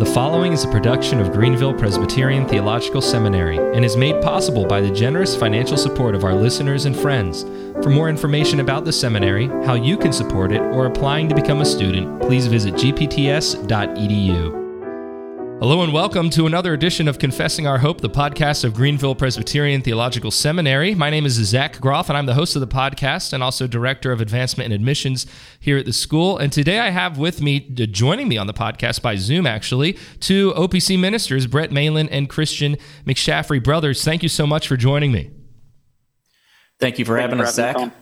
The following is a production of Greenville Presbyterian Theological Seminary and is made possible by the generous financial support of our listeners and friends. For more information about the seminary, how you can support it, or applying to become a student, please visit gpts.edu. Hello and welcome to another edition of Confessing Our Hope, the podcast of Greenville Presbyterian Theological Seminary. My name is Zach Groff, and I'm the host of the podcast and also Director of Advancement and Admissions here at the school. And today I have with me, uh, joining me on the podcast by Zoom actually, two OPC ministers, Brett Mahlen and Christian McShaffrey. Brothers, thank you so much for joining me. Thank you for Thank having you for us, Zach.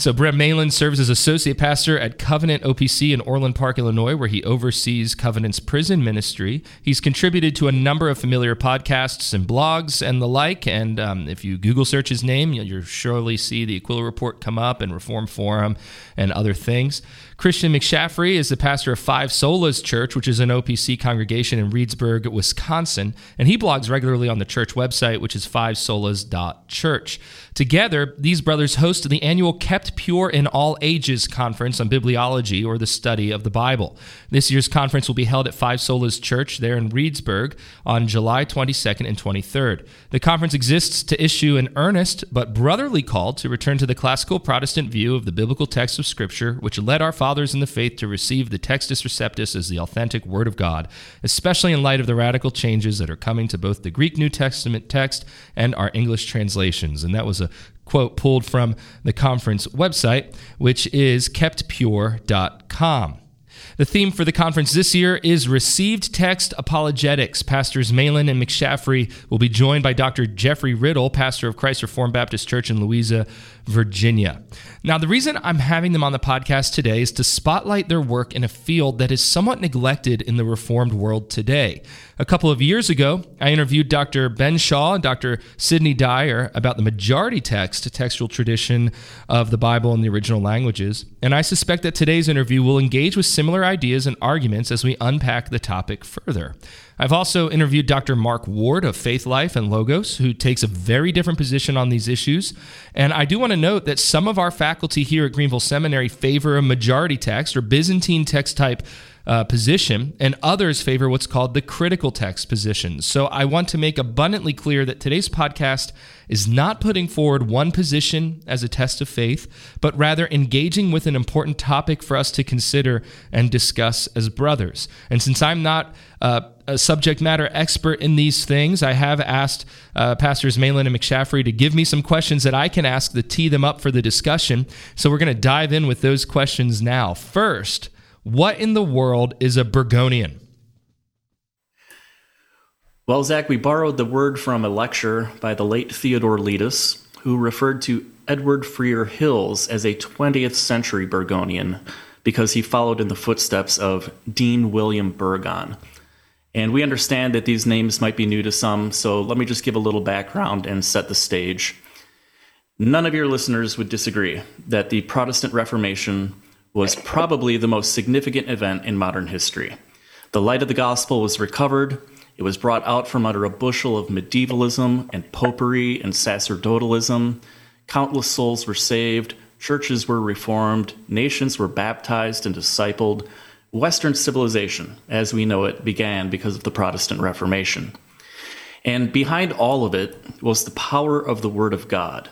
So, Brett Mahlen serves as associate pastor at Covenant OPC in Orland Park, Illinois, where he oversees Covenant's prison ministry. He's contributed to a number of familiar podcasts and blogs and the like. And um, if you Google search his name, you'll, you'll surely see the Aquila Report come up and Reformed Forum and other things. Christian McShaffrey is the pastor of Five Solas Church, which is an OPC congregation in Reedsburg, Wisconsin, and he blogs regularly on the church website, which is fivesolas.church. Together, these brothers host the annual Kept Pure in All Ages conference on bibliology or the study of the Bible. This year's conference will be held at Five Solas Church there in Reedsburg on July 22nd and 23rd. The conference exists to issue an earnest but brotherly call to return to the classical Protestant view of the biblical text of Scripture, which led our fathers fathers in the faith to receive the Textus Receptus as the authentic Word of God, especially in light of the radical changes that are coming to both the Greek New Testament text and our English translations. And that was a quote pulled from the conference website, which is keptpure.com. The theme for the conference this year is Received Text Apologetics. Pastors Mahlen and McShaffrey will be joined by Dr. Jeffrey Riddle, pastor of Christ Reformed Baptist Church in Louisa, Virginia. Now, the reason I'm having them on the podcast today is to spotlight their work in a field that is somewhat neglected in the Reformed world today. A couple of years ago, I interviewed Dr. Ben Shaw and Dr. Sidney Dyer about the majority text, textual tradition of the Bible in the original languages, and I suspect that today's interview will engage with similar ideas and arguments as we unpack the topic further. I've also interviewed Dr. Mark Ward of Faithlife and Logos, who takes a very different position on these issues. And I do want to note that some of our faculty here at Greenville Seminary favor a majority text or Byzantine text type uh, position, and others favor what's called the critical text position. So I want to make abundantly clear that today's podcast is not putting forward one position as a test of faith, but rather engaging with an important topic for us to consider and discuss as brothers. And since I'm not uh, a subject matter expert in these things, I have asked uh, Pastors Mahlen and McShaffrey to give me some questions that I can ask to tee them up for the discussion. So we're going to dive in with those questions now. First, what in the world is a Burgonian? Well, Zach, we borrowed the word from a lecture by the late Theodore Letis, who referred to Edward Freer Hills as a 20th century Burgonian because he followed in the footsteps of Dean William Burgon. And we understand that these names might be new to some, so let me just give a little background and set the stage. None of your listeners would disagree that the Protestant Reformation was probably the most significant event in modern history. The light of the gospel was recovered, it was brought out from under a bushel of medievalism and popery and sacerdotalism. Countless souls were saved, churches were reformed, nations were baptized and discipled. Western civilization, as we know it, began because of the Protestant Reformation. And behind all of it was the power of the Word of God.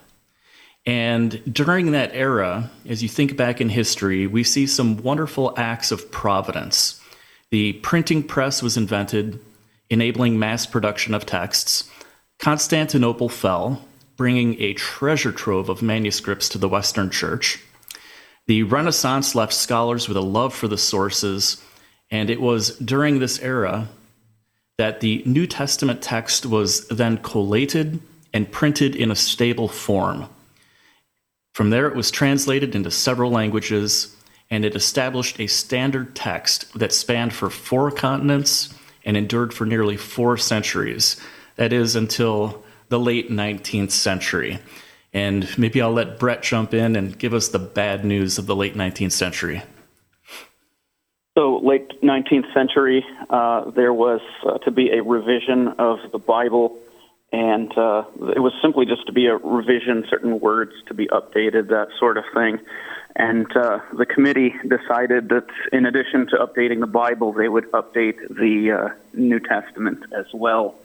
And during that era, as you think back in history, we see some wonderful acts of providence. The printing press was invented, enabling mass production of texts. Constantinople fell, bringing a treasure trove of manuscripts to the Western Church. The Renaissance left scholars with a love for the sources, and it was during this era that the New Testament text was then collated and printed in a stable form. From there, it was translated into several languages, and it established a standard text that spanned for four continents and endured for nearly four centuries. That is, until the late 19th century. And maybe I'll let Brett jump in and give us the bad news of the late 19th century. So, late 19th century, uh, there was uh, to be a revision of the Bible and uh, it was simply just to be a revision, certain words to be updated, that sort of thing. And uh, the committee decided that in addition to updating the Bible, they would update the uh, New Testament as well.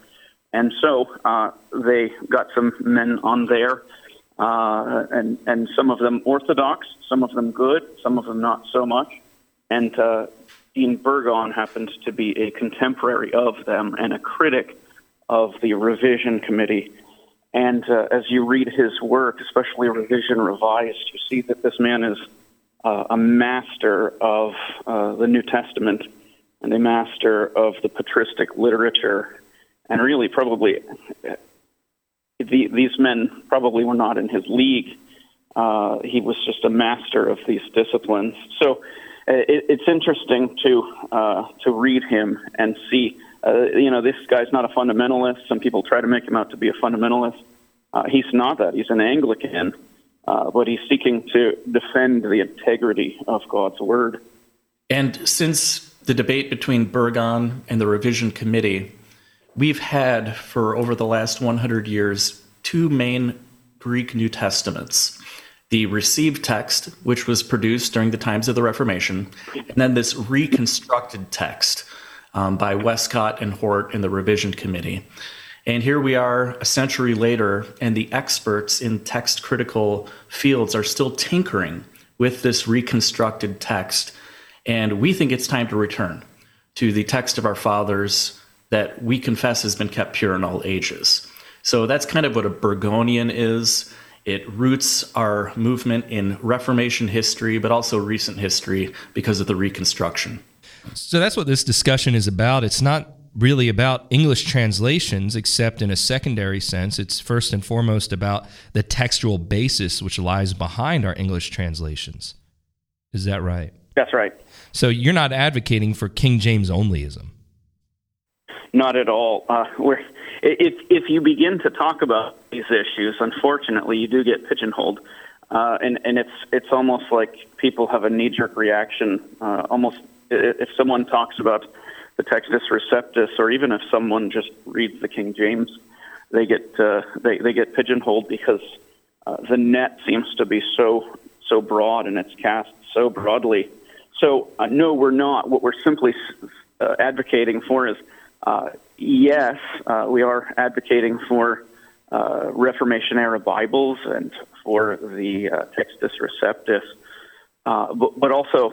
And so uh, they got some men on there, uh, and, and some of them orthodox, some of them good, some of them not so much. And uh, Dean Burgon happened to be a contemporary of them and a critic of the revision committee. And uh, as you read his work, especially Revision Revised, you see that this man is uh, a master of uh, the New Testament and a master of the patristic literature. And really, probably, uh, the, these men probably were not in his league. Uh, he was just a master of these disciplines. So it, it's interesting to uh, to read him and see. Uh, you know, this guy's not a fundamentalist. Some people try to make him out to be a fundamentalist. Uh, he's not that. He's an Anglican, uh, but he's seeking to defend the integrity of God's word. And since the debate between Burgon and the revision committee, we've had for over the last 100 years two main Greek New Testaments the received text, which was produced during the times of the Reformation, and then this reconstructed text um, by Westcott and Hort in the Revision Committee. And here we are a century later, and the experts in text critical fields are still tinkering with this reconstructed text. And we think it's time to return to the text of our fathers that we confess has been kept pure in all ages. So that's kind of what a Burgonian is. It roots our movement in Reformation history, but also recent history because of the Reconstruction. So that's what this discussion is about. It's not really about English translations, except in a secondary sense. It's first and foremost about the textual basis which lies behind our English translations. Is that right? That's right. So you're not advocating for King James onlyism? Not at all. Uh, if if you begin to talk about these issues, unfortunately, you do get pigeonholed, uh, and and it's it's almost like people have a knee jerk reaction. Uh, almost if someone talks about the Textus Receptus, or even if someone just reads the King James, they get uh, they they get pigeonholed because uh, the net seems to be so so broad and it's cast so broadly. So uh, no, we're not. What we're simply uh, advocating for is uh, yes, uh, we are advocating for Reformation era Bibles and for the Textus Receptus, but, but, also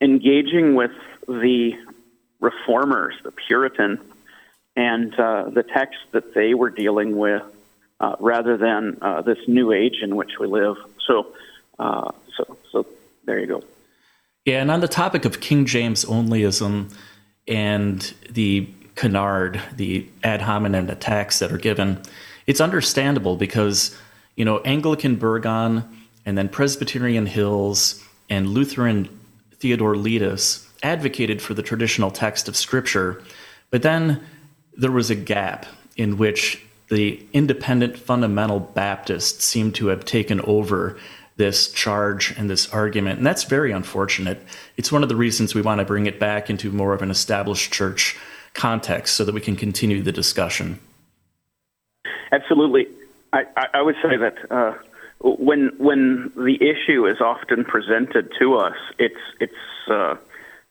engaging with the reformers, the Puritan, and uh, the text that they were dealing with, uh, rather than uh, this new age in which we live. So, so, so there you go. Yeah, and on the topic of King James onlyism and the canard, the ad hominem attacks that are given, it's understandable because, you know, Anglican Burgon and then Presbyterian Hills and Lutheran Theodore Letis advocated for the traditional text of Scripture, but then there was a gap in which the independent fundamental Baptists seemed to have taken over this charge and this argument. And that's very unfortunate. It's one of the reasons we want to bring it back into more of an established church context so that we can continue the discussion. Absolutely. I, I would say that uh, when when the issue is often presented to us, it's it's uh,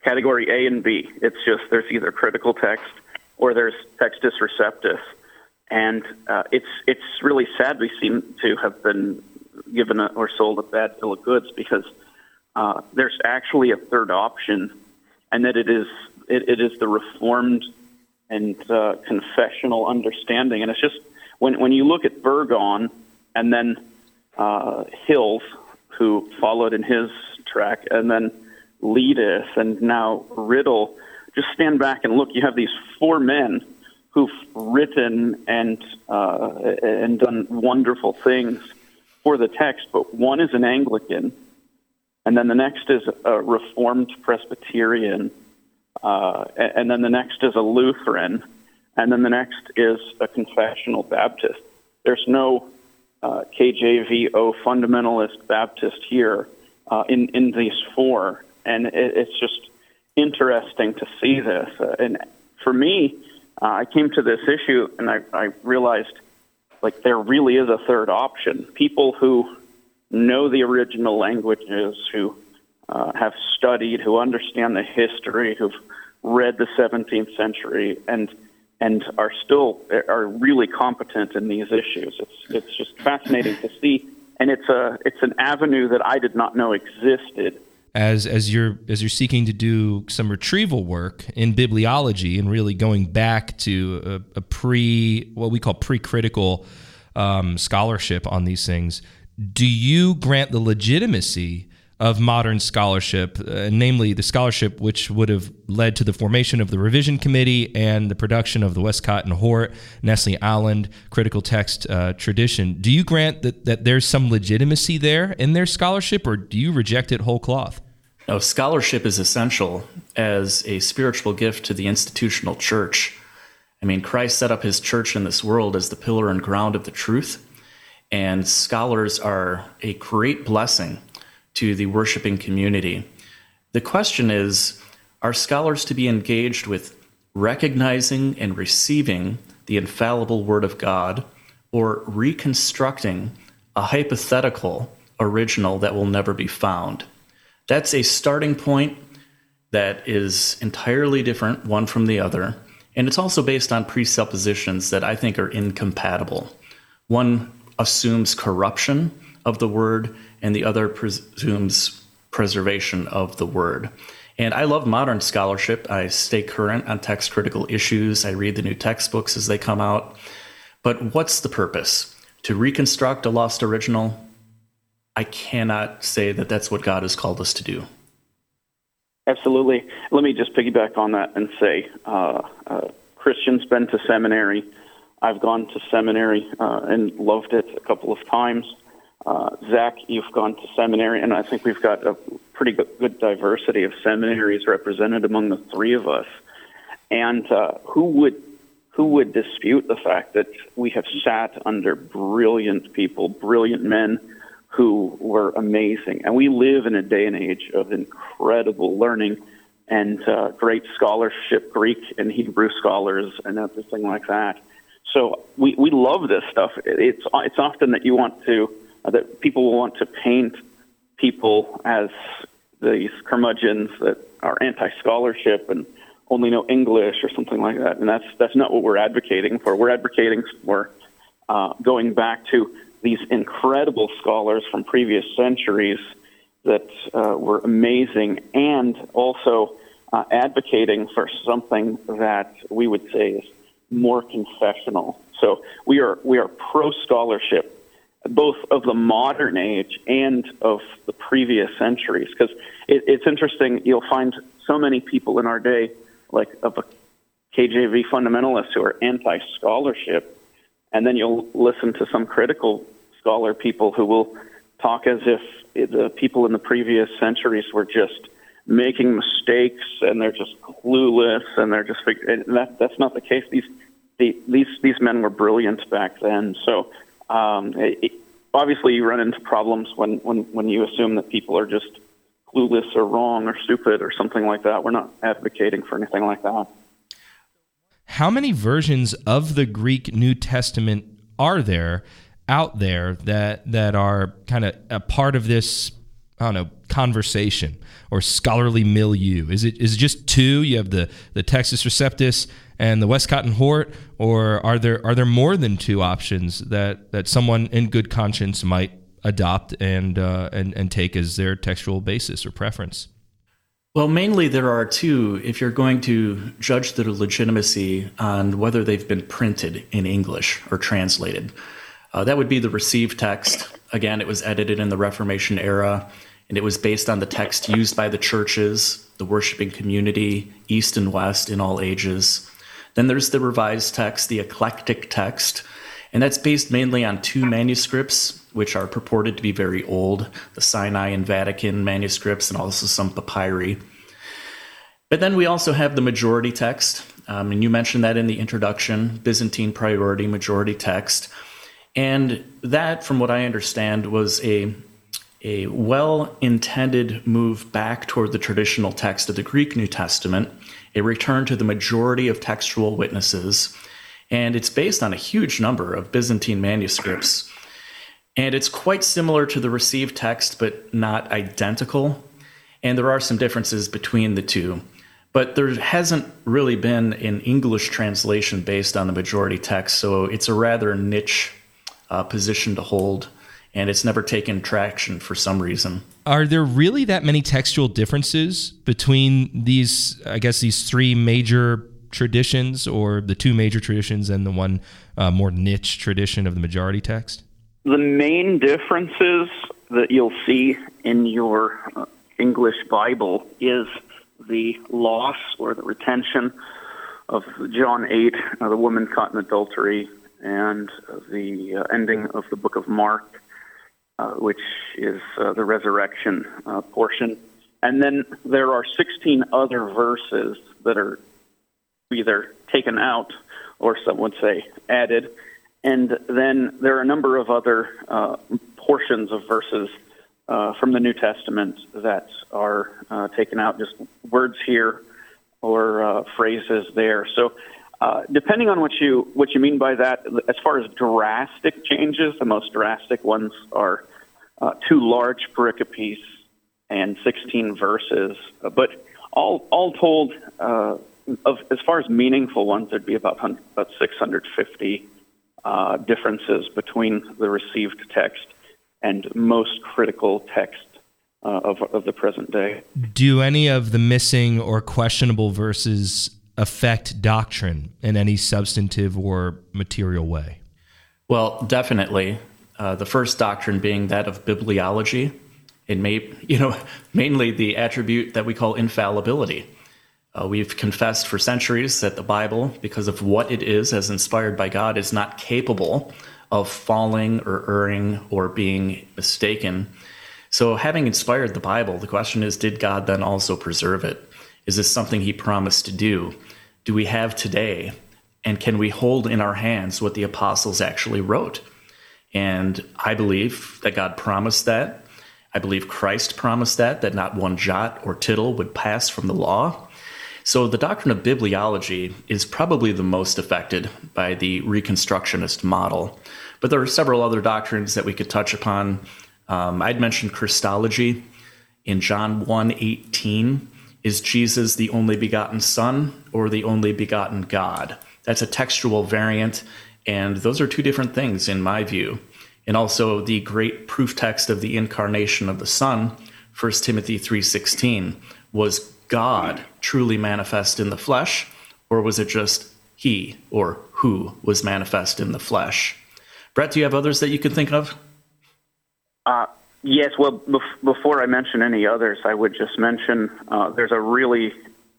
category A and B. It's just there's either critical text or there's textus receptus, and uh, it's it's really sad we seem to have been given a, or sold a bad bill of goods because uh, there's actually a third option, and that it is it, it is the reformed and uh, confessional understanding. And it's just when when you look at Burgon and then uh, Hills, who followed in his track, and then Letis and now Riddle, just stand back and look. You have these four men who've written and uh, and done wonderful things for the text, but one is an Anglican, and then the next is a Reformed Presbyterian uh, and then the next is a Lutheran, and then the next is a confessional Baptist. There's no uh, KJVO fundamentalist Baptist here uh, in in these four, and it, it's just interesting to see this. Uh, and for me, uh, I came to this issue and I, I realized like there really is a third option. People who know the original languages, who uh, have studied, who understand the history, who've read the 17th century, and and are still are really competent in these issues. It's it's just fascinating to see, and it's a it's an avenue that I did not know existed. As as you're as you're seeking to do some retrieval work in bibliology and really going back to a, a pre what we call pre-critical um, scholarship on these things, do you grant the legitimacy of modern scholarship, uh, namely the scholarship which would have led to the formation of the Revision Committee and the production of the Westcott and Hort, Nestle Aland critical text uh, tradition. Do you grant that, that there's some legitimacy there in their scholarship, or do you reject it whole cloth? No, scholarship is essential as a spiritual gift to the institutional church. I mean, Christ set up his church in this world as the pillar and ground of the truth, and scholars are a great blessing to the worshiping community. The question is are scholars to be engaged with recognizing and receiving the infallible Word of God or reconstructing a hypothetical original that will never be found? That's a starting point that is entirely different one from the other. And it's also based on presuppositions that I think are incompatible. One assumes corruption of the word, and the other presumes preservation of the word. And I love modern scholarship. I stay current on text critical issues. I read the new textbooks as they come out. But what's the purpose? To reconstruct a lost original? I cannot say that that's what God has called us to do. Absolutely. Let me just piggyback on that and say uh, uh, Christian's been to seminary. I've gone to seminary uh, and loved it a couple of times. Uh, Zach, you've gone to seminary, and I think we've got a pretty good diversity of seminaries represented among the three of us. And uh, who would who would dispute the fact that we have sat under brilliant people, brilliant men who were amazing, and we live in a day and age of incredible learning and uh, great scholarship, Greek and Hebrew scholars, and everything like that. So we, we love this stuff. It's it's often that you want to that people will want to paint people as these curmudgeons that are anti-scholarship and only know English or something like that. And that's that's not what we're advocating for. We're advocating for uh, going back to these incredible scholars from previous centuries that uh, were amazing, and also uh, advocating for something that we would say is more confessional. So we are we are pro scholarship both of the modern age and of the previous centuries. Because it, it's interesting, you'll find so many people in our day, like of a KJV fundamentalists who are anti scholarship, and then you'll listen to some critical scholar people who will talk as if the people in the previous centuries were just making mistakes and they're just clueless and they're just and that that's not the case these the, these these men were brilliant back then so um, it, obviously, you run into problems when, when, when you assume that people are just clueless or wrong or stupid or something like that. We're not advocating for anything like that. How many versions of the Greek New Testament are there out there that that are kind of a part of this I don't know conversation or scholarly milieu? Is it is it just two? You have the the Textus Receptus and the Westcott and Hort, or are there are there more than two options that that someone in good conscience might adopt and uh, and and take as their textual basis or preference? Well, mainly there are two. If you're going to judge their legitimacy on whether they've been printed in English or translated, uh, that would be the received text. Again, it was edited in the Reformation era, and it was based on the text used by the churches, the worshiping community, East and West, in all ages. Then there's the revised text, the eclectic text, and that's based mainly on two manuscripts, which are purported to be very old the Sinai and Vatican manuscripts, and also some papyri. But then we also have the majority text, um, and you mentioned that in the introduction Byzantine priority majority text. And that, from what I understand, was a a well intended move back toward the traditional text of the Greek New Testament a return to the majority of textual witnesses, and it's based on a huge number of Byzantine manuscripts. And it's quite similar to the received text, but not identical. And there are some differences between the two. But there hasn't really been an English translation based on the majority text, so it's a rather niche uh, position to hold, and it's never taken traction for some reason. Are there really that many textual differences between these, I guess, these three major traditions, or the two major traditions and the one uh, more niche tradition of the majority text? The main differences that you'll see in your uh, English Bible is the loss or the retention of John 8, uh, the woman caught in adultery, and the uh, ending of the book of Mark, uh, which is uh, the resurrection uh, portion. And then there are 16 other verses that are either taken out or some would say added. And then there are a number of other uh, portions of verses uh, from the New Testament that are uh, taken out, just words here or uh, phrases there. So, uh, depending on what you what you mean by that, as far as drastic changes, the most drastic ones are uh, two large pericopes and 16 verses. But all all told, uh, of as far as meaningful ones, there'd be about about 650 differences between the received text and most critical text uh, of, of the present day. Do any of the missing or questionable verses affect doctrine in any substantive or material way? Well, definitely. Uh, the first doctrine being that of bibliology, and may, you know, mainly the attribute that we call infallibility. Uh, we've confessed for centuries that the Bible, because of what it is as inspired by God, is not capable of falling or erring or being mistaken. So, having inspired the Bible, the question is did God then also preserve it? Is this something He promised to do? Do we have today? And can we hold in our hands what the apostles actually wrote? And I believe that God promised that. I believe Christ promised that, that not one jot or tittle would pass from the law. So the doctrine of bibliology is probably the most affected by the Reconstructionist model. But there are several other doctrines that we could touch upon. Um, I'd mentioned Christology. In John 1 18, is Jesus the only begotten Son or the only begotten God? That's a textual variant, and those are two different things in my view. And also the great proof text of the incarnation of the Son, 1 Timothy 3:16, was God truly manifest in the flesh, or was it just he or who was manifest in the flesh? Brett, do you have others that you can think of? Uh, yes. Well, bef- before I mention any others, I would just mention uh, there's a really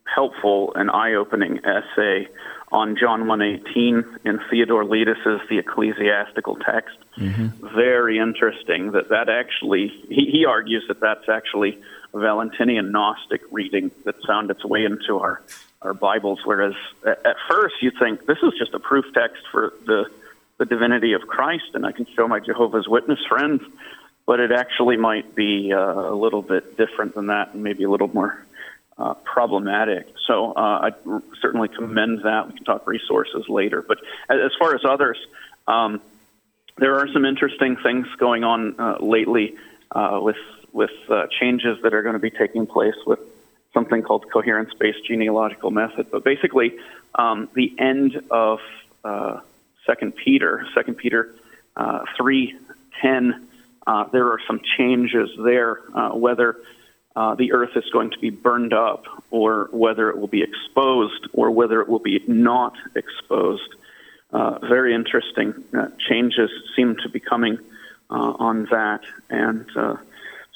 helpful and eye-opening essay on John 118 in Theodore Letis's The Ecclesiastical Text. Mm-hmm. Very interesting that that actually, he, he argues that that's actually a Valentinian Gnostic reading that found its way into our, our Bibles, whereas at, at first you think this is just a proof text for the the divinity of Christ, and I can show my Jehovah's Witness friends, but it actually might be uh, a little bit different than that, and maybe a little more uh, problematic. So uh, I certainly commend that. We can talk resources later. But as far as others, um, there are some interesting things going on uh, lately uh, with with changes that are going to be taking place with something called coherence-based genealogical method. But basically, um, the end of Second Peter, Second Peter uh, three ten. Uh, there are some changes there, uh, whether uh, the earth is going to be burned up, or whether it will be exposed, or whether it will be not exposed. Uh, very interesting uh, changes seem to be coming on that, and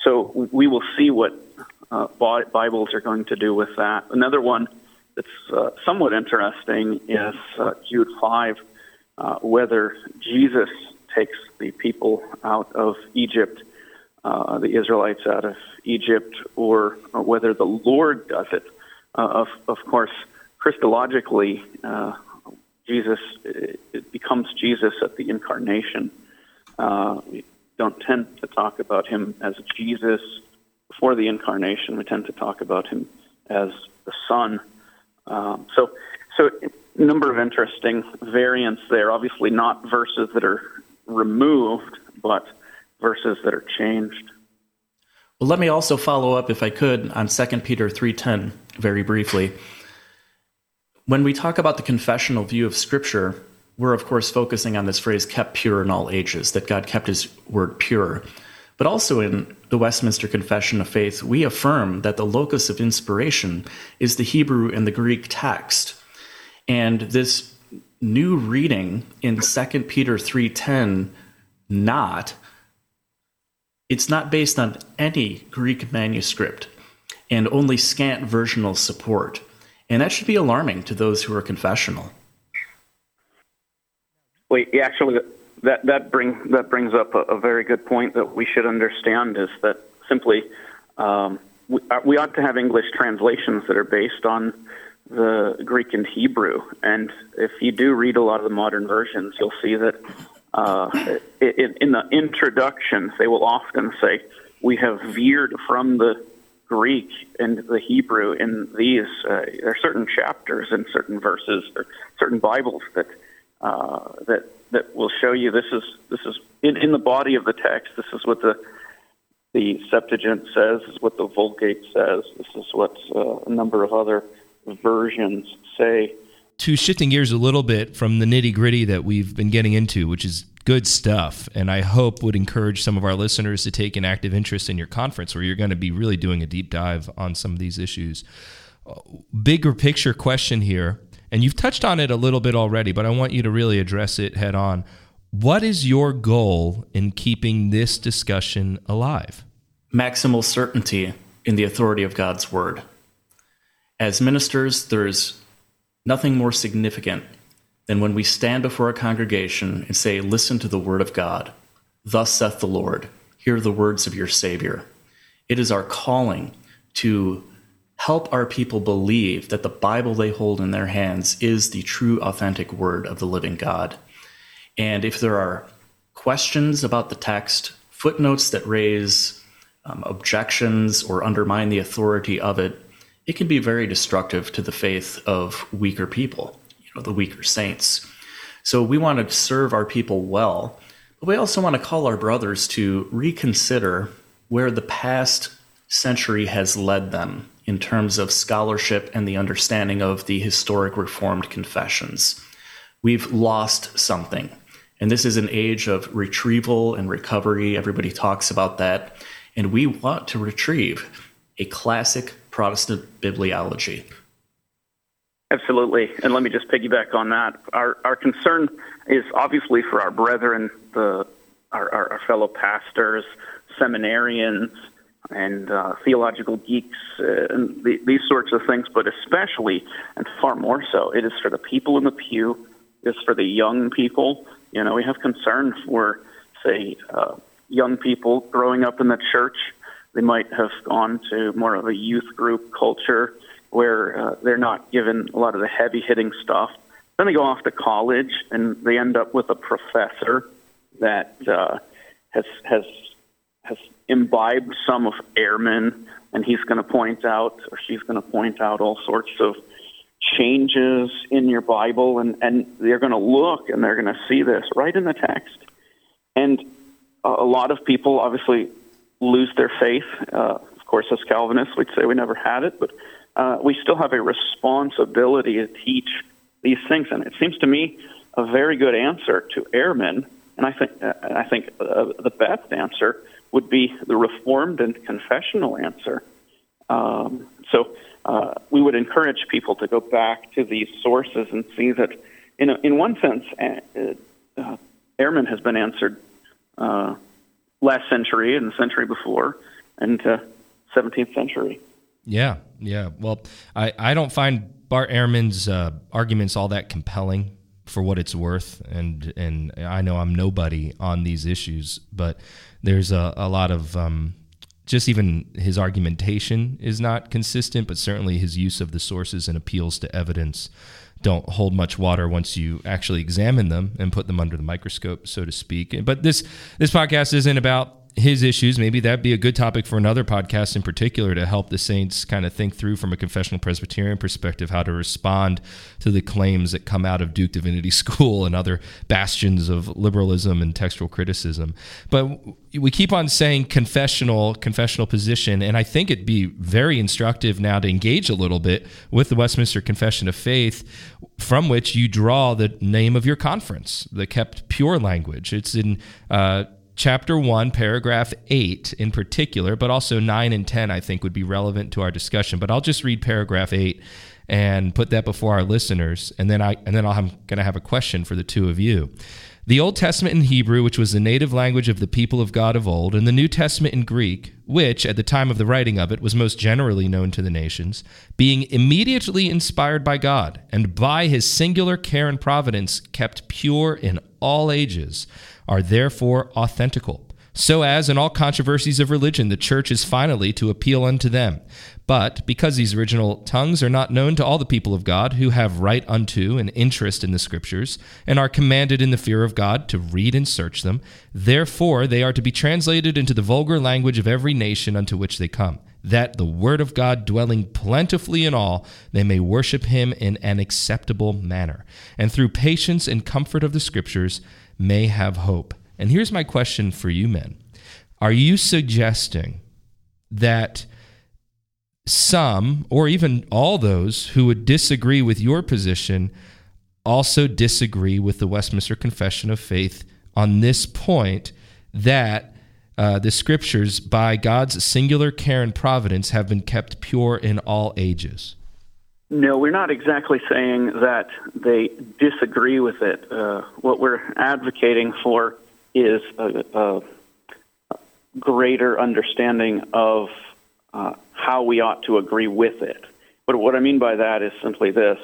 so we will see what Bibles are going to do with that. Another one that's somewhat interesting is Jude five uh, whether Jesus takes the people out of Egypt, uh, the Israelites out of Egypt, or, or whether the Lord does it. Uh, of, of course, Christologically, uh, Jesus it becomes Jesus at the incarnation. Uh, we don't tend to talk about him as Jesus before the incarnation. We tend to talk about him as the Son. Um, so, so number of interesting variants there. Obviously, not verses that are removed, but verses that are changed. Well, let me also follow up, if I could, on 2 Peter 3.10 very briefly. When we talk about the confessional view of Scripture, we're of course focusing on this phrase kept pure in all ages, that God kept his word pure. But also in the Westminster Confession of Faith, we affirm that the locus of inspiration is the Hebrew and the Greek text. And this new reading in 2 Peter 3:10 not it's not based on any Greek manuscript and only scant versional support. And that should be alarming to those who are confessional. Well, actually, that that bring that brings up a, a, very good point that we should understand is that simply um, we, uh, we ought to have English translations that are based on the Greek and Hebrew. And if you do read a lot of the modern versions, you'll see that uh, in, in the introductions they will often say, "We have veered from the Greek and the Hebrew in these. Uh, there are certain chapters and certain verses or certain Bibles that uh, that that will show you this is this is in, in the body of the text. This is what the the Septuagint says. This is what the Vulgate says. This is what uh, a number of other versions say. To shifting gears a little bit from the nitty gritty that we've been getting into, which is good stuff, and I hope would encourage some of our listeners to take an active interest in your conference, where you're going to be really doing a deep dive on some of these issues. Bigger picture question here and you've touched on it a little bit already, but I want you to really address it head on. What is your goal in keeping this discussion alive? Maximal certainty in the authority of God's word. As ministers, there's nothing more significant than when we stand before a congregation and say, Listen to the word of God. Thus saith the Lord. Hear the words of your Savior. It is our calling to help our people believe that the Bible they hold in their hands is the true, authentic word of the living God. And if there are questions about the text, footnotes that raise um, objections or undermine the authority of it, it can be very destructive to the faith of weaker people, you know, the weaker saints. So we want to serve our people well, but we also want to call our brothers to reconsider where the past century has led them in terms of scholarship and the understanding of the historic Reformed confessions. We've lost something. And this is an age of retrieval and recovery. Everybody talks about that. And we want to retrieve a classic Protestant bibliology. Absolutely. And let me just piggyback on that. Our, our concern is obviously for our brethren, the, our, our, our fellow pastors, seminarians, and uh, theological geeks uh, and the, these sorts of things, but especially and far more so, it is for the people in the pew. It's for the young people. You know, we have concern for, say, uh, young people growing up in the church. They might have gone to more of a youth group culture where uh, they're not given a lot of the heavy hitting stuff. Then they go off to college and they end up with a professor that uh, has has has imbibed some of Ehrman, and he's going to point out, or she's going to point out all sorts of changes in your Bible, and, and they're going to look and they're going to see this right in the text. And a lot of people obviously lose their faith. Uh, of course, as Calvinists, we'd say we never had it, but uh, we still have a responsibility to teach these things. And it seems to me a very good answer to Ehrman, and I think uh, I think uh, the best answer would be the reformed and confessional answer. Um, so uh, we would encourage people to go back to these sources and see that, in, a, in one sense, uh, uh, Ehrman has been answered uh, last century and the century before, and 17th uh, century. Yeah, yeah. Well, I, I don't find Bart Ehrman's uh, arguments all that compelling for what it's worth, and and I know I'm nobody on these issues, but there's a, a lot of um, just even his argumentation is not consistent, but certainly his use of the sources and appeals to evidence don't hold much water once you actually examine them and put them under the microscope, so to speak. But this this podcast isn't about his issues. Maybe that'd be a good topic for another podcast in particular to help the saints kind of think through from a confessional Presbyterian perspective how to respond to the claims that come out of Duke Divinity School and other bastions of liberalism and textual criticism. But we keep on saying confessional, confessional position, and I think it'd be very instructive now to engage a little bit with the Westminster Confession of Faith, from which you draw the name of your conference, the kept pure language. It's in uh, chapter 1, paragraph 8 in particular, but also 9 and 10, I think, would be relevant to our discussion. But I'll just read paragraph 8 and put that before our listeners, and then, I, and then I'm going to have a question for the two of you. The Old Testament in Hebrew, which was the native language of the people of God of old, and the New Testament in Greek, which, at the time of the writing of it, was most generally known to the nations, being immediately inspired by God, and by his singular care and providence kept pure in all ages, are therefore authentical. So as in all controversies of religion, the church is finally to appeal unto them. But because these original tongues are not known to all the people of God, who have right unto and interest in the Scriptures, and are commanded in the fear of God to read and search them, therefore they are to be translated into the vulgar language of every nation unto which they come, that the Word of God dwelling plentifully in all, they may worship Him in an acceptable manner, and through patience and comfort of the Scriptures may have hope. And here's my question for you men Are you suggesting that some, or even all those who would disagree with your position, also disagree with the Westminster Confession of Faith on this point that uh, the scriptures, by God's singular care and providence, have been kept pure in all ages? No, we're not exactly saying that they disagree with it. Uh, what we're advocating for is a, a greater understanding of uh, how we ought to agree with it. But what I mean by that is simply this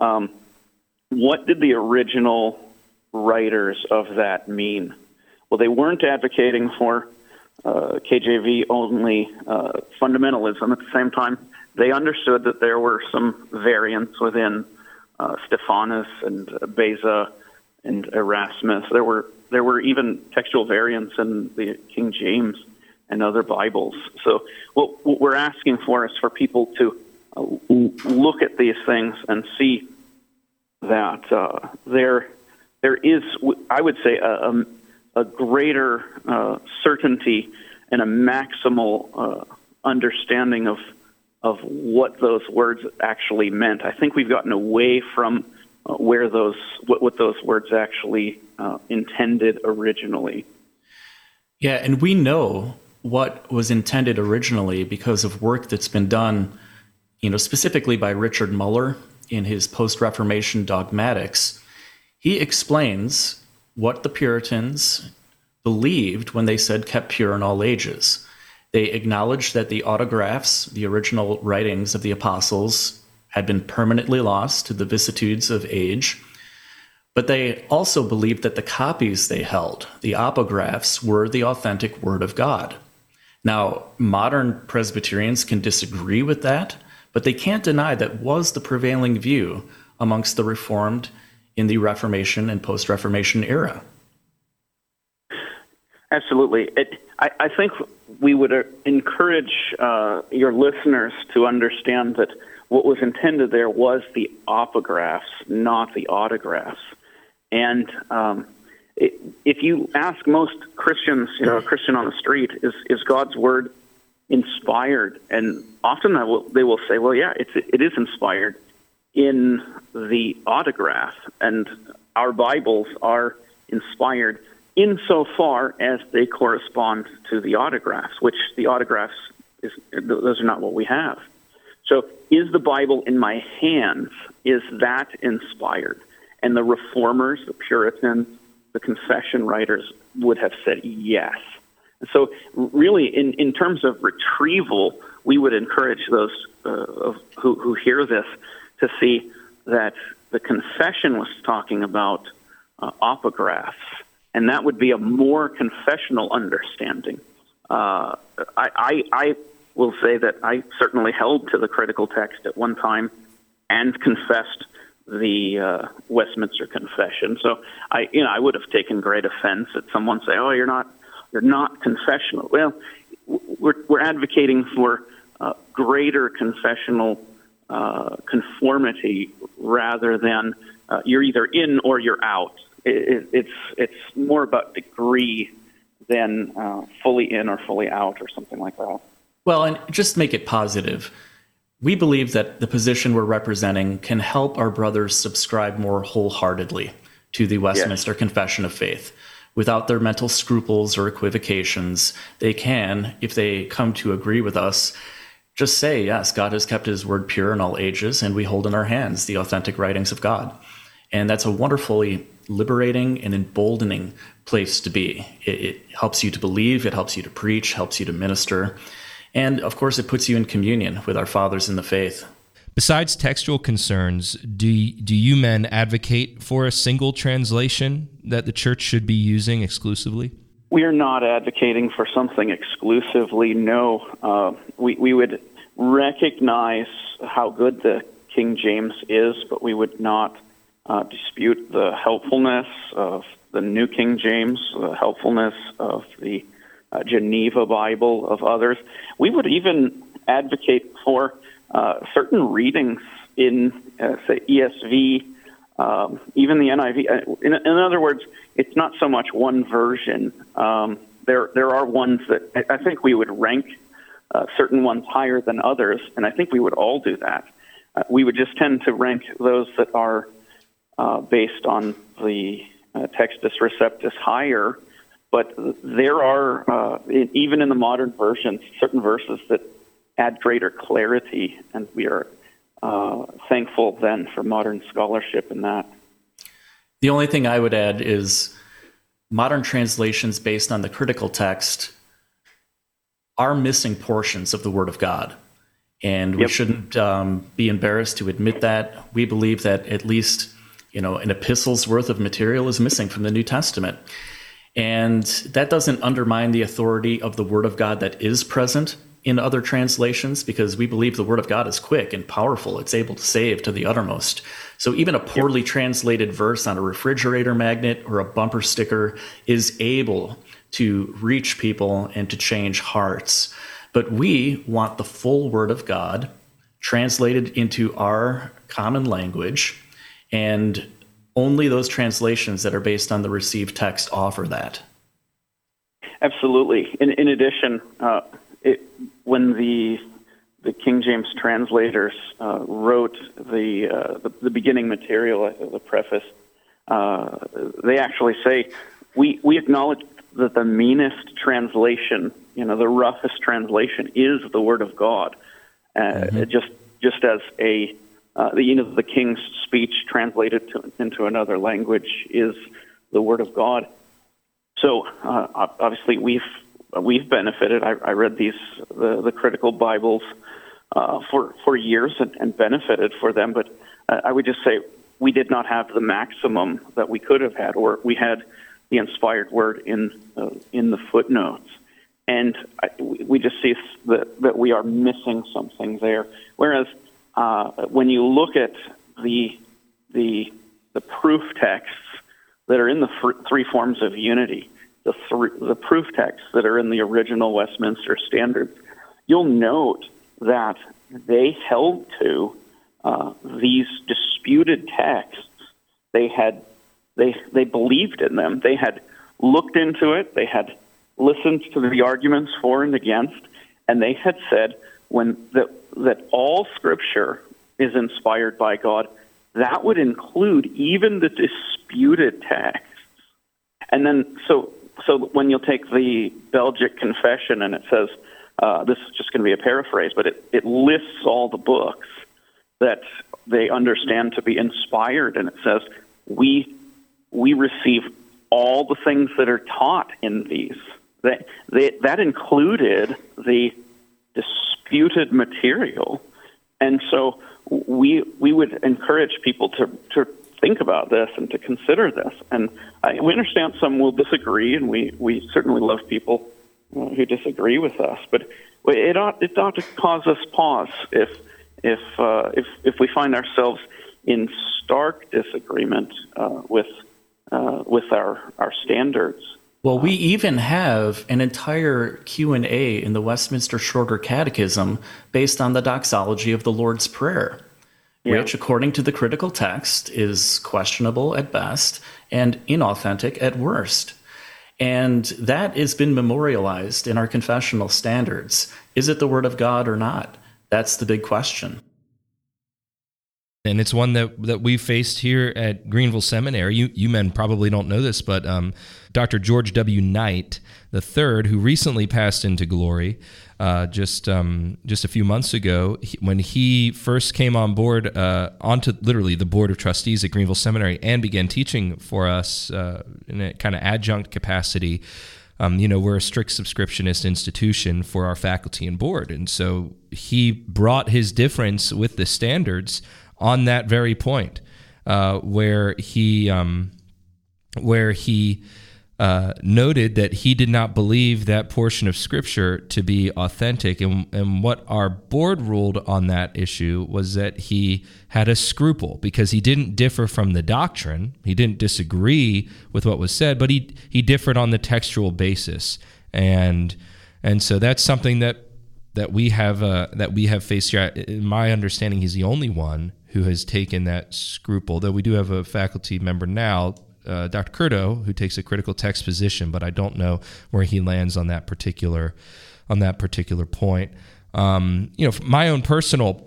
um, What did the original writers of that mean? Well, they weren't advocating for uh, KJV only uh, fundamentalism. At the same time, they understood that there were some variants within uh, Stephanus and Beza and Erasmus. There were there were even textual variants in the King James and other Bibles. So what, what we're asking for is for people to uh, look at these things and see that uh, there there is, I would say, a, a, greater uh, certainty and a maximal uh, understanding of of what those words actually meant. I think we've gotten away from uh, where those what, what, those words actually uh, intended originally. Yeah, and we know what was intended originally because of work that's been done, you know, specifically by Richard Muller in his post-Reformation dogmatics. He explains what the Puritans believed when they said kept pure in all ages. They acknowledged that the autographs, the original writings of the apostles, had been permanently lost to the vicissitudes of age. But they also believed that the copies they held, the apographs, were the authentic Word of God. Now, modern Presbyterians can disagree with that, but they can't deny that was the prevailing view amongst the Reformed in the Reformation and post Reformation era. Absolutely. It, I, I, think we would uh, encourage uh, your listeners to understand that what was intended there was the apographs, not the autographs. And um, it, if you ask most Christians, you know, a Christian on the street, is, is God's word inspired? And often will, they will say, well, yeah, it's, it is inspired in the autograph. And our Bibles are inspired insofar as they correspond to the autographs, which the autographs is those are not what we have. So, is the Bible in my hands? Is that inspired? And the reformers, the Puritans, the confession writers would have said yes. So, really, in, in terms of retrieval, we would encourage those uh, who, who hear this to see that the confession was talking about uh, and that would be a more confessional understanding. Uh, I, I, I will say that I certainly held to the critical text at one time and confessed the uh, Westminster Confession. So I, you know, I would have taken great offense at someone say, "Oh, you're not, they're not confessional. Well, we're, we're advocating for uh, greater confessional uh, conformity rather than uh, you're either in or you're out. It, it, it's it's more about degree than uh, fully in or fully out or something like that. Well, and just make it positive. We believe that the position we're representing can help our brothers subscribe more wholeheartedly to the Westminster yes. Confession of Faith. Without their mental scruples or equivocations, they can, if they come to agree with us, just say, Yes, God has kept his word pure in all ages, and we hold in our hands the authentic writings of God. And that's a wonderfully liberating and emboldening place to be. It, it, helps you to believe, it helps you to preach, helps you to minister. And of course, it puts you in communion with our fathers in the faith. Besides textual concerns, do, do you men advocate for a single translation that the church should be using exclusively? We are not advocating for something exclusively. No, uh, we, we would recognize how good the King James is, but we would not uh, dispute the helpfulness of the New King James, the helpfulness of the uh, Geneva Bible, of others. We would even advocate for uh, certain readings in, uh, say, ESV, um, even the NIV. Uh, in, in, other words, it's not so much one version. Um, there, there are ones that I, think we would rank uh, certain ones higher than others, and I think we would all do that. We would just tend to rank those that are uh, based on the Textus Receptus higher. But there are, even in the modern versions, certain verses that add greater clarity, and we are uh, thankful then for modern scholarship in that. The only thing I would add is modern translations based on the critical text are missing portions of the Word of God. And we yep. shouldn't um, be embarrassed to admit that. We believe that at least you know an epistle's worth of material is missing from the New Testament. And that doesn't undermine the authority of the Word of God that is present in other translations because we believe the word of God is quick and powerful. It's able to save to the uttermost. So even a poorly translated verse on a refrigerator magnet or a bumper sticker is able to reach people and to change hearts. But we want the full word of God translated into our common language and only those translations that are based on the received text offer that. Absolutely. In, in addition, uh, it, when the the King James translators uh, wrote the, uh, the, the beginning material, uh, the preface, uh, they actually say we we acknowledge that the meanest translation, you know, the roughest translation, is the Word of God. Uh, mm-hmm. Just just as a uh, the, you know the king's speech translated to, into another language is the Word of God. So obviously we've we've benefited. I, I read these the, the critical Bibles uh, for for years and, and benefited for them, but uh, I would just say we did not have the maximum that we could have had, or we had the inspired word in uh, in the footnotes, and we just see that that we are missing something there. Whereas uh, when you look at the the the proof texts that are in the fr- three forms of unity, the, th- the proof texts that are in the original Westminster Standards, you'll note that they held to uh, these disputed texts. They had they they believed in them. They had looked into it. They had listened to the arguments for and against, and they had said when that that all Scripture is inspired by God. That would include even the disputed texts. And then, so so when you'll take the Belgic Confession and it says, uh, this is just going to be a paraphrase, but it, it lists all the books that they understand to be inspired, and it says, we, we receive all the things that are taught in these. That, they, that included the disputed material. And so we, we would encourage people to, to think about this and to consider this. And I, we understand some will disagree, and we, we certainly love people who disagree with us. But it ought it ought to cause us pause if if uh, if if we find ourselves in stark disagreement uh, with uh, with our our standards. Well, we even have an entire Q&A in the Westminster Shorter Catechism based on the doxology of the Lord's Prayer, yeah. which according to the critical text is questionable at best and inauthentic at worst. And that has been memorialized in our confessional standards. Is it the word of God or not? That's the big question and it's one that that we faced here at Greenville Seminary. You you men probably don't know this, but um, Dr. George W. Knight the third, who recently passed into glory, uh, just um, just a few months ago, he, when he first came on board uh, onto literally the board of trustees at Greenville Seminary and began teaching for us uh, in a kind of adjunct capacity. Um, you know, we're a strict subscriptionist institution for our faculty and board. And so he brought his difference with the standards on that very point, uh, where he um, where he uh, noted that he did not believe that portion of scripture to be authentic. And, and what our board ruled on that issue was that he had a scruple because he didn't differ from the doctrine. He didn't disagree with what was said, but he, he differed on the textual basis. And, and so that's something that that we have uh, that we have faced here. In my understanding, he's the only one who has taken that scruple. Though we do have a faculty member now, uh, Dr. Curto, who takes a critical text position, but I don't know where he lands on that particular on that particular point. Um, you know, my own personal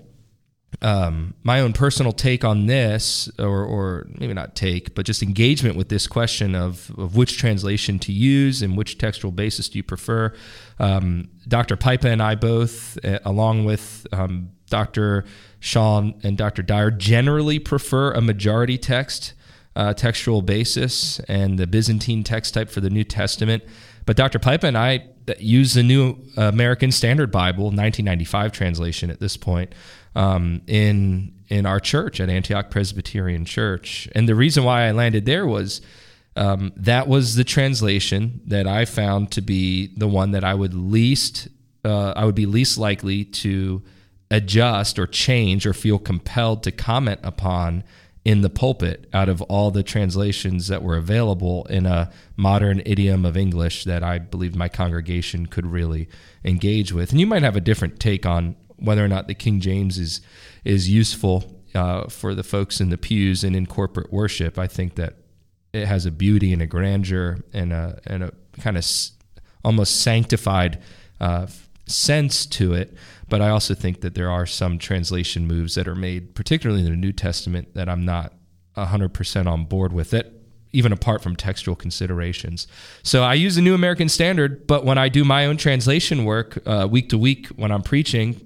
um, my own personal take on this, or, or maybe not take, but just engagement with this question of, of which translation to use and which textual basis do you prefer. Um, Dr. Pipa and I both, uh, along with um, Dr. Sean and Dr. Dyer, generally prefer a majority text uh, textual basis and the Byzantine text type for the New Testament. But Dr. Pipa and I use the New American Standard Bible, 1995 translation at this point, um, in in our church at Antioch Presbyterian Church. And the reason why I landed there was um, that was the translation that I found to be the one that I would least uh, I would be least likely to adjust or change or feel compelled to comment upon in the pulpit out of all the translations that were available in a modern idiom of English that I believe my congregation could really engage with. And you might have a different take on whether or not the King James is is useful uh, for the folks in the pews and in corporate worship. I think that it has a beauty and a grandeur and a and a kind of almost sanctified uh, sense to it. But I also think that there are some translation moves that are made, particularly in the New Testament, that I'm not 100% on board with it even apart from textual considerations. So I use the New American Standard, but when I do my own translation work uh, week to week when I'm preaching,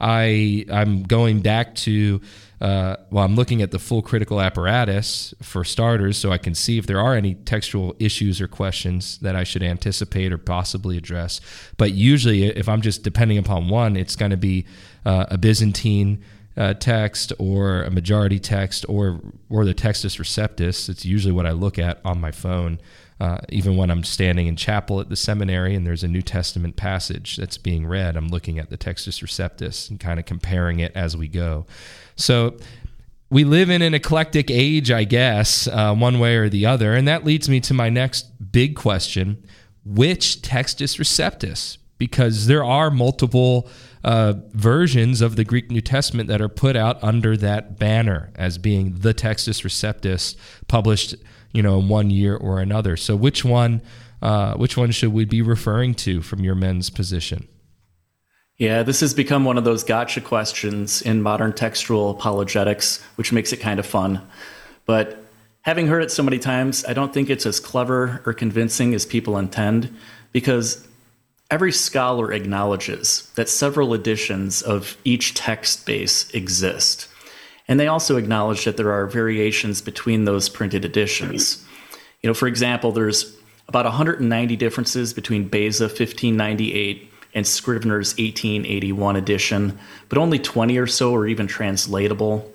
I I'm going back to uh, well, I'm looking at the full critical apparatus for starters, so I can see if there are any textual issues or questions that I should anticipate or possibly address. But usually, if I'm just depending upon one, it's going to be uh, a Byzantine uh, text or a majority text or or the Textus Receptus. It's usually what I look at on my phone. Uh, even when I'm standing in chapel at the seminary and there's a New Testament passage that's being read, I'm looking at the Textus Receptus and kind of comparing it as we go. So we live in an eclectic age, I guess, uh, one way or the other. And that leads me to my next big question which Textus Receptus? Because there are multiple uh, versions of the Greek New Testament that are put out under that banner as being the Textus Receptus, published, you know, in one year or another. So, which one, uh, which one should we be referring to from your men's position? Yeah, this has become one of those gotcha questions in modern textual apologetics, which makes it kind of fun. But having heard it so many times, I don't think it's as clever or convincing as people intend, because every scholar acknowledges that several editions of each text base exist. And they also acknowledge that there are variations between those printed editions. You know, for example, there's about 190 differences between Beza 1598 and Scrivener's 1881 edition, but only 20 or so are even translatable.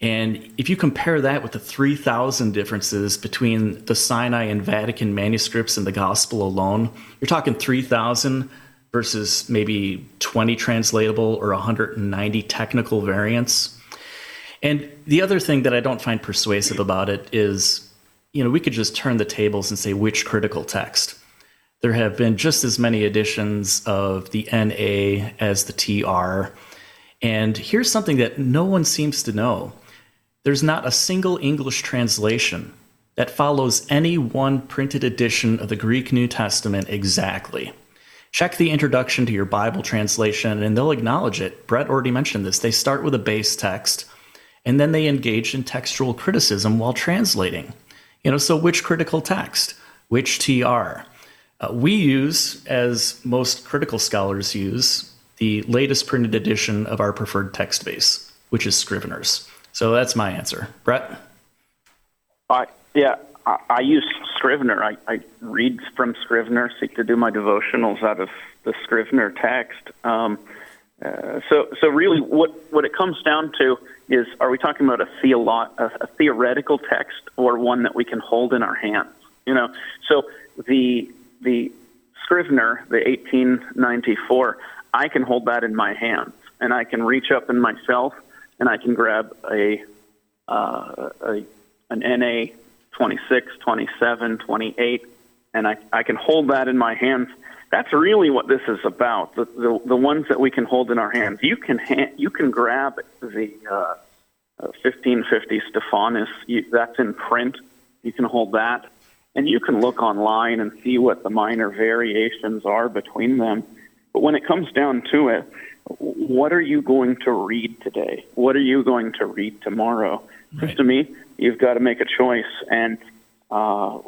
And if you compare that with the 3,000 differences between the Sinai and Vatican manuscripts and the Gospel alone, you're talking 3,000 versus maybe 20 translatable or 190 technical variants. And the other thing that I don't find persuasive about it is you know, we could just turn the tables and say which critical text. There have been just as many editions of the NA as the TR. And here's something that no one seems to know there's not a single English translation that follows any one printed edition of the Greek New Testament exactly. Check the introduction to your Bible translation and they'll acknowledge it. Brett already mentioned this. They start with a base text and then they engage in textual criticism while translating. You know, so which critical text? Which TR? Uh, we use, as most critical scholars use, the latest printed edition of our preferred text base, which is Scrivener's. So that's my answer. Brett? I, yeah, I, I use Scrivener. I, I read from Scrivener, seek to do my devotionals out of the Scrivener text. Um, uh, so, so really, what what it comes down to is: Are we talking about a, theolo- a, a theoretical text or one that we can hold in our hands? You know, so the the Scrivener, the 1894, I can hold that in my hands, and I can reach up in myself, and I can grab a, uh, a an NA 26, 27, 28, and I, I can hold that in my hands. That's really what this is about. The, the, the ones that we can hold in our hands. You can ha- you can grab the uh, 1550 Stephanus. You, that's in print. You can hold that, and you can look online and see what the minor variations are between them. But when it comes down to it, what are you going to read today? What are you going to read tomorrow? Right. To me, you've got to make a choice, and uh,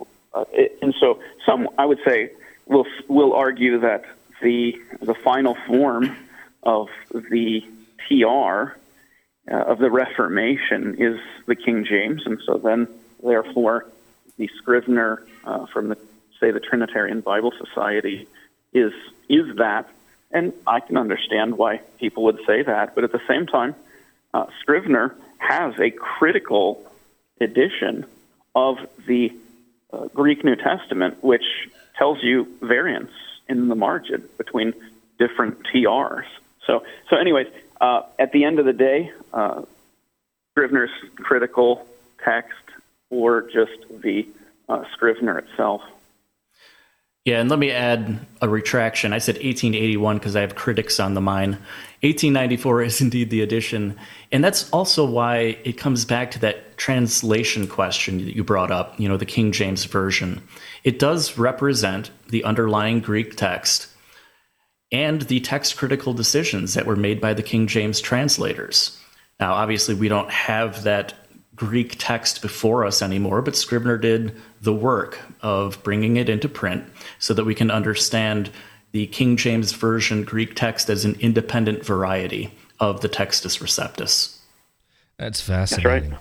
it, and so some I would say will will argue that the the final form of the TR uh, of the Reformation is the King James, and so then therefore the Scrivener uh, from the say the Trinitarian Bible Society is is that, and I can understand why people would say that, but at the same time, uh, Scrivener has a critical edition of the uh, Greek New Testament, which tells you variance in the margin between different TRs. So, so anyways, uh, at the end of the day, uh, Scrivener's critical text or just the uh, Scrivener itself. Yeah, and let me add a retraction. I said 1881 because I have critics on the mind. 1894 is indeed the edition. And that's also why it comes back to that translation question that you brought up, you know, the King James Version. It does represent the underlying Greek text and the text critical decisions that were made by the King James translators. Now, obviously, we don't have that Greek text before us anymore, but Scrivener did the work of bringing it into print so that we can understand the King James Version Greek text as an independent variety of the Textus Receptus. That's fascinating. That's right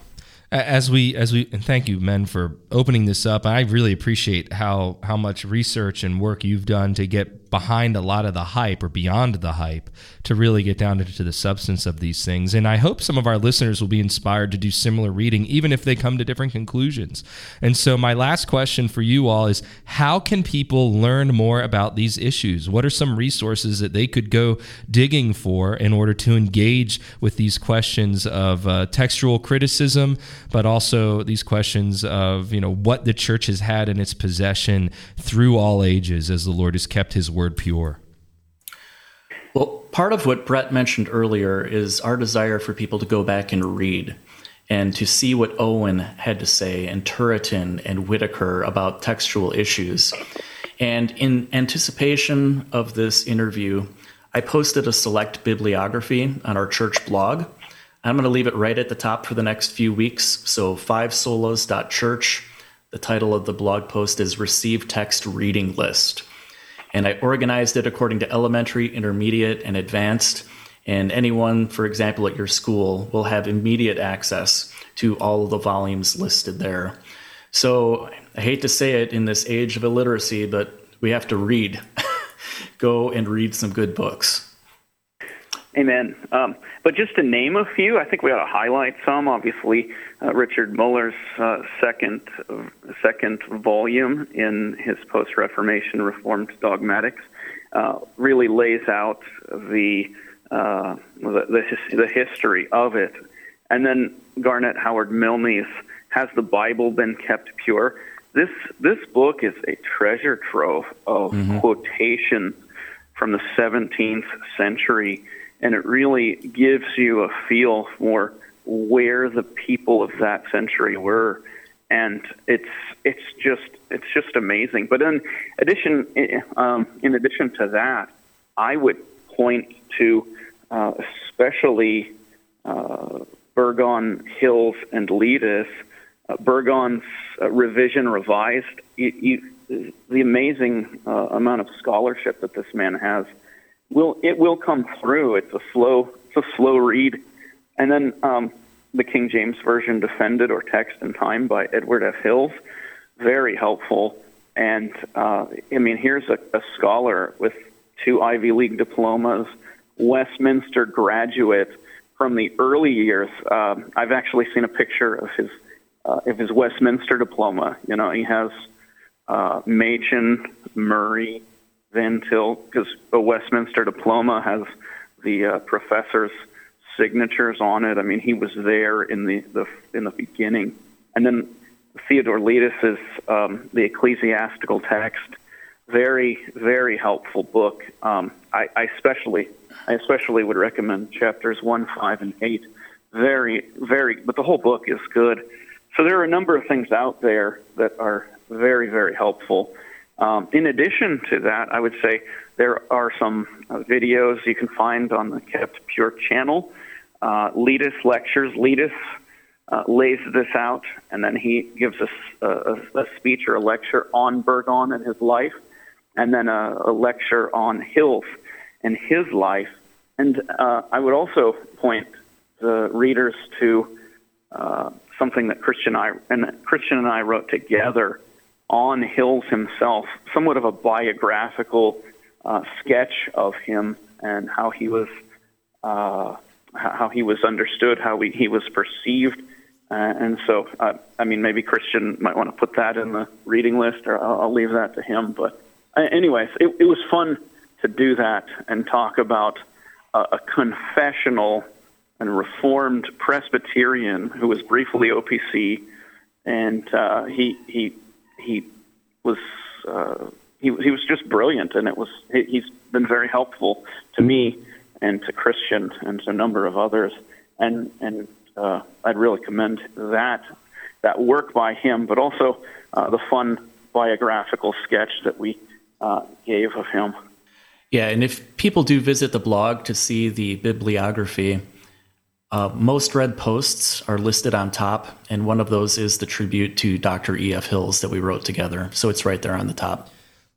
as we as we and thank you men for opening this up i really appreciate how how much research and work you've done to get behind a lot of the hype or beyond the hype to really get down into the substance of these things. And i hope some of our listeners will be inspired to do similar reading even if they come to different conclusions. And so my last question for you all is how can people learn more about these issues? What are some resources that they could go digging for in order to engage with these questions of uh, textual criticism but also these questions of you know what the church has had in its possession through all ages as the Lord has kept His word pure. Well, part of what Brett mentioned earlier is our desire for people to go back and read and to see what Owen had to say and Turretin and Whitaker about textual issues. And in anticipation of this interview, I posted a select bibliography on our church blog. I'm going to leave it right at the top for the next few weeks. So, fivesolas.church. The title of the blog post is Receive Text Reading List. And I organized it according to elementary, intermediate, and advanced. And anyone, for example, at your school will have immediate access to all of the volumes listed there. So I hate to say it in this age of illiteracy, but we have to read. Go and read some good books. Amen. Um, but just to name a few, I think we ought to highlight some. Obviously, uh, Richard Muller's uh, second second volume in his post-Reformation Reformed Dogmatics uh, really lays out the uh, the, the, his, the history of it, and then Garnet Howard Milne's has the Bible been kept pure? This this book is a treasure trove of mm-hmm. quotations from the 17th century, and it really gives you a feel for where the people of that century were, and it's it's just it's just amazing. But in addition, um, in addition to that, I would point to uh, especially uh, Burgon, Hills, and Letis. Uh, Burgon's uh, revision revised. You, you, the amazing uh, amount of scholarship that this man has will it will come through. It's a slow it's a slow read, and then um, the King James version defended or text in time by Edward F. Hills, very helpful. And uh, I mean, here's a, a scholar with two Ivy League diplomas, Westminster graduate from the early years. Um, I've actually seen a picture of his uh, of his Westminster diploma. You know, he has uh, Machen, Murray, Van Til, because a Westminster diploma has the uh, professor's signatures on it. I mean, he was there in the, the in the beginning, and then Theodore Letis's um, the ecclesiastical text. Very, very helpful book. Um, I, I especially, I especially would recommend chapters one, five, and eight. Very, very, but the whole book is good. So there are a number of things out there that are very, very helpful. Um, in addition to that, I would say there are some uh, videos you can find on the Kept Pure channel. Uh, Letis lectures. Letis uh, lays this out, and then he gives us a, a, a, speech or a lecture on Burgon and his life, and then a, a lecture on Hills and his life. And uh, I would also point the readers to uh, something that Christian and I, and Christian and I wrote together on Hills himself, somewhat of a biographical uh, sketch of him and how he was uh, how he was understood, how he was perceived. Uh, and so, uh, I mean, maybe Christian might want to put that in the reading list, or I'll, I'll leave that to him. But, anyways, it, it was fun to do that and talk about a confessional and reformed Presbyterian who was briefly OPC, and uh, he he he was uh, he he was just brilliant, and it was he, he's been very helpful to me and to Christian and to a number of others. And and uh, I'd really commend that that work by him, but also uh, the fun biographical sketch that we uh, gave of him. Yeah, and if people do visit the blog to see the bibliography, uh, most read posts are listed on top, and one of those is the tribute to Dr. E.F. Hills that we wrote together. So it's right there on the top.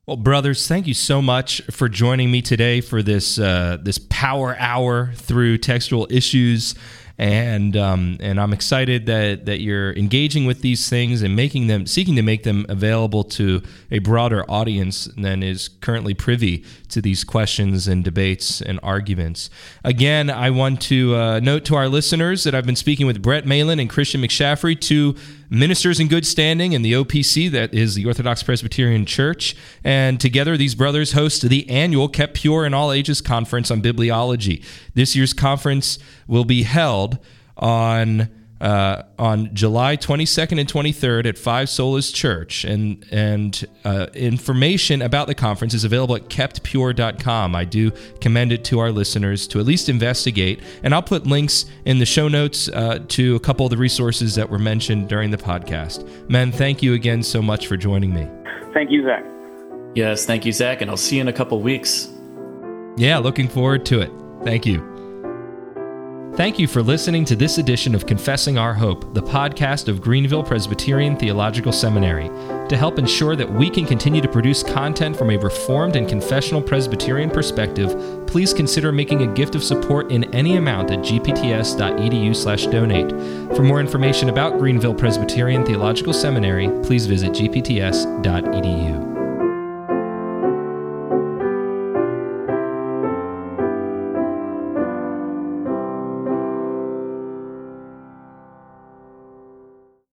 Well, brothers, thank you so much for joining me today for this uh, this power hour through textual issues and um, and I'm excited that that you're engaging with these things and making them seeking to make them available to a broader audience than is currently privy to these questions and debates and arguments. Again, I want to uh, note to our listeners that I've been speaking with Brett Mahlen and Christian McShaffrey, two ministers in good standing in the OPC, that is the Orthodox Presbyterian Church. And together, these brothers host the annual Kept Pure in All Ages Conference on Bibliology. This year's conference will be held on uh, on July 22nd and 23rd at Five Solas Church. And, and uh, information about the conference is available at keptpure.com. I do commend it to our listeners to at least investigate. And I'll put links in the show notes uh, to a couple of the resources that were mentioned during the podcast. Men, thank you again so much for joining me. Thank you, Zach. Yes, thank you, Zach. And I'll see you in a couple weeks. Yeah, looking forward to it. Thank you. Thank you for listening to this edition of Confessing Our Hope, the podcast of Greenville Presbyterian Theological Seminary. To help ensure that we can continue to produce content from a Reformed and confessional Presbyterian perspective, please consider making a gift of support in any amount at gpts.edu/donate. For more information about Greenville Presbyterian Theological Seminary, please visit gpts.edu.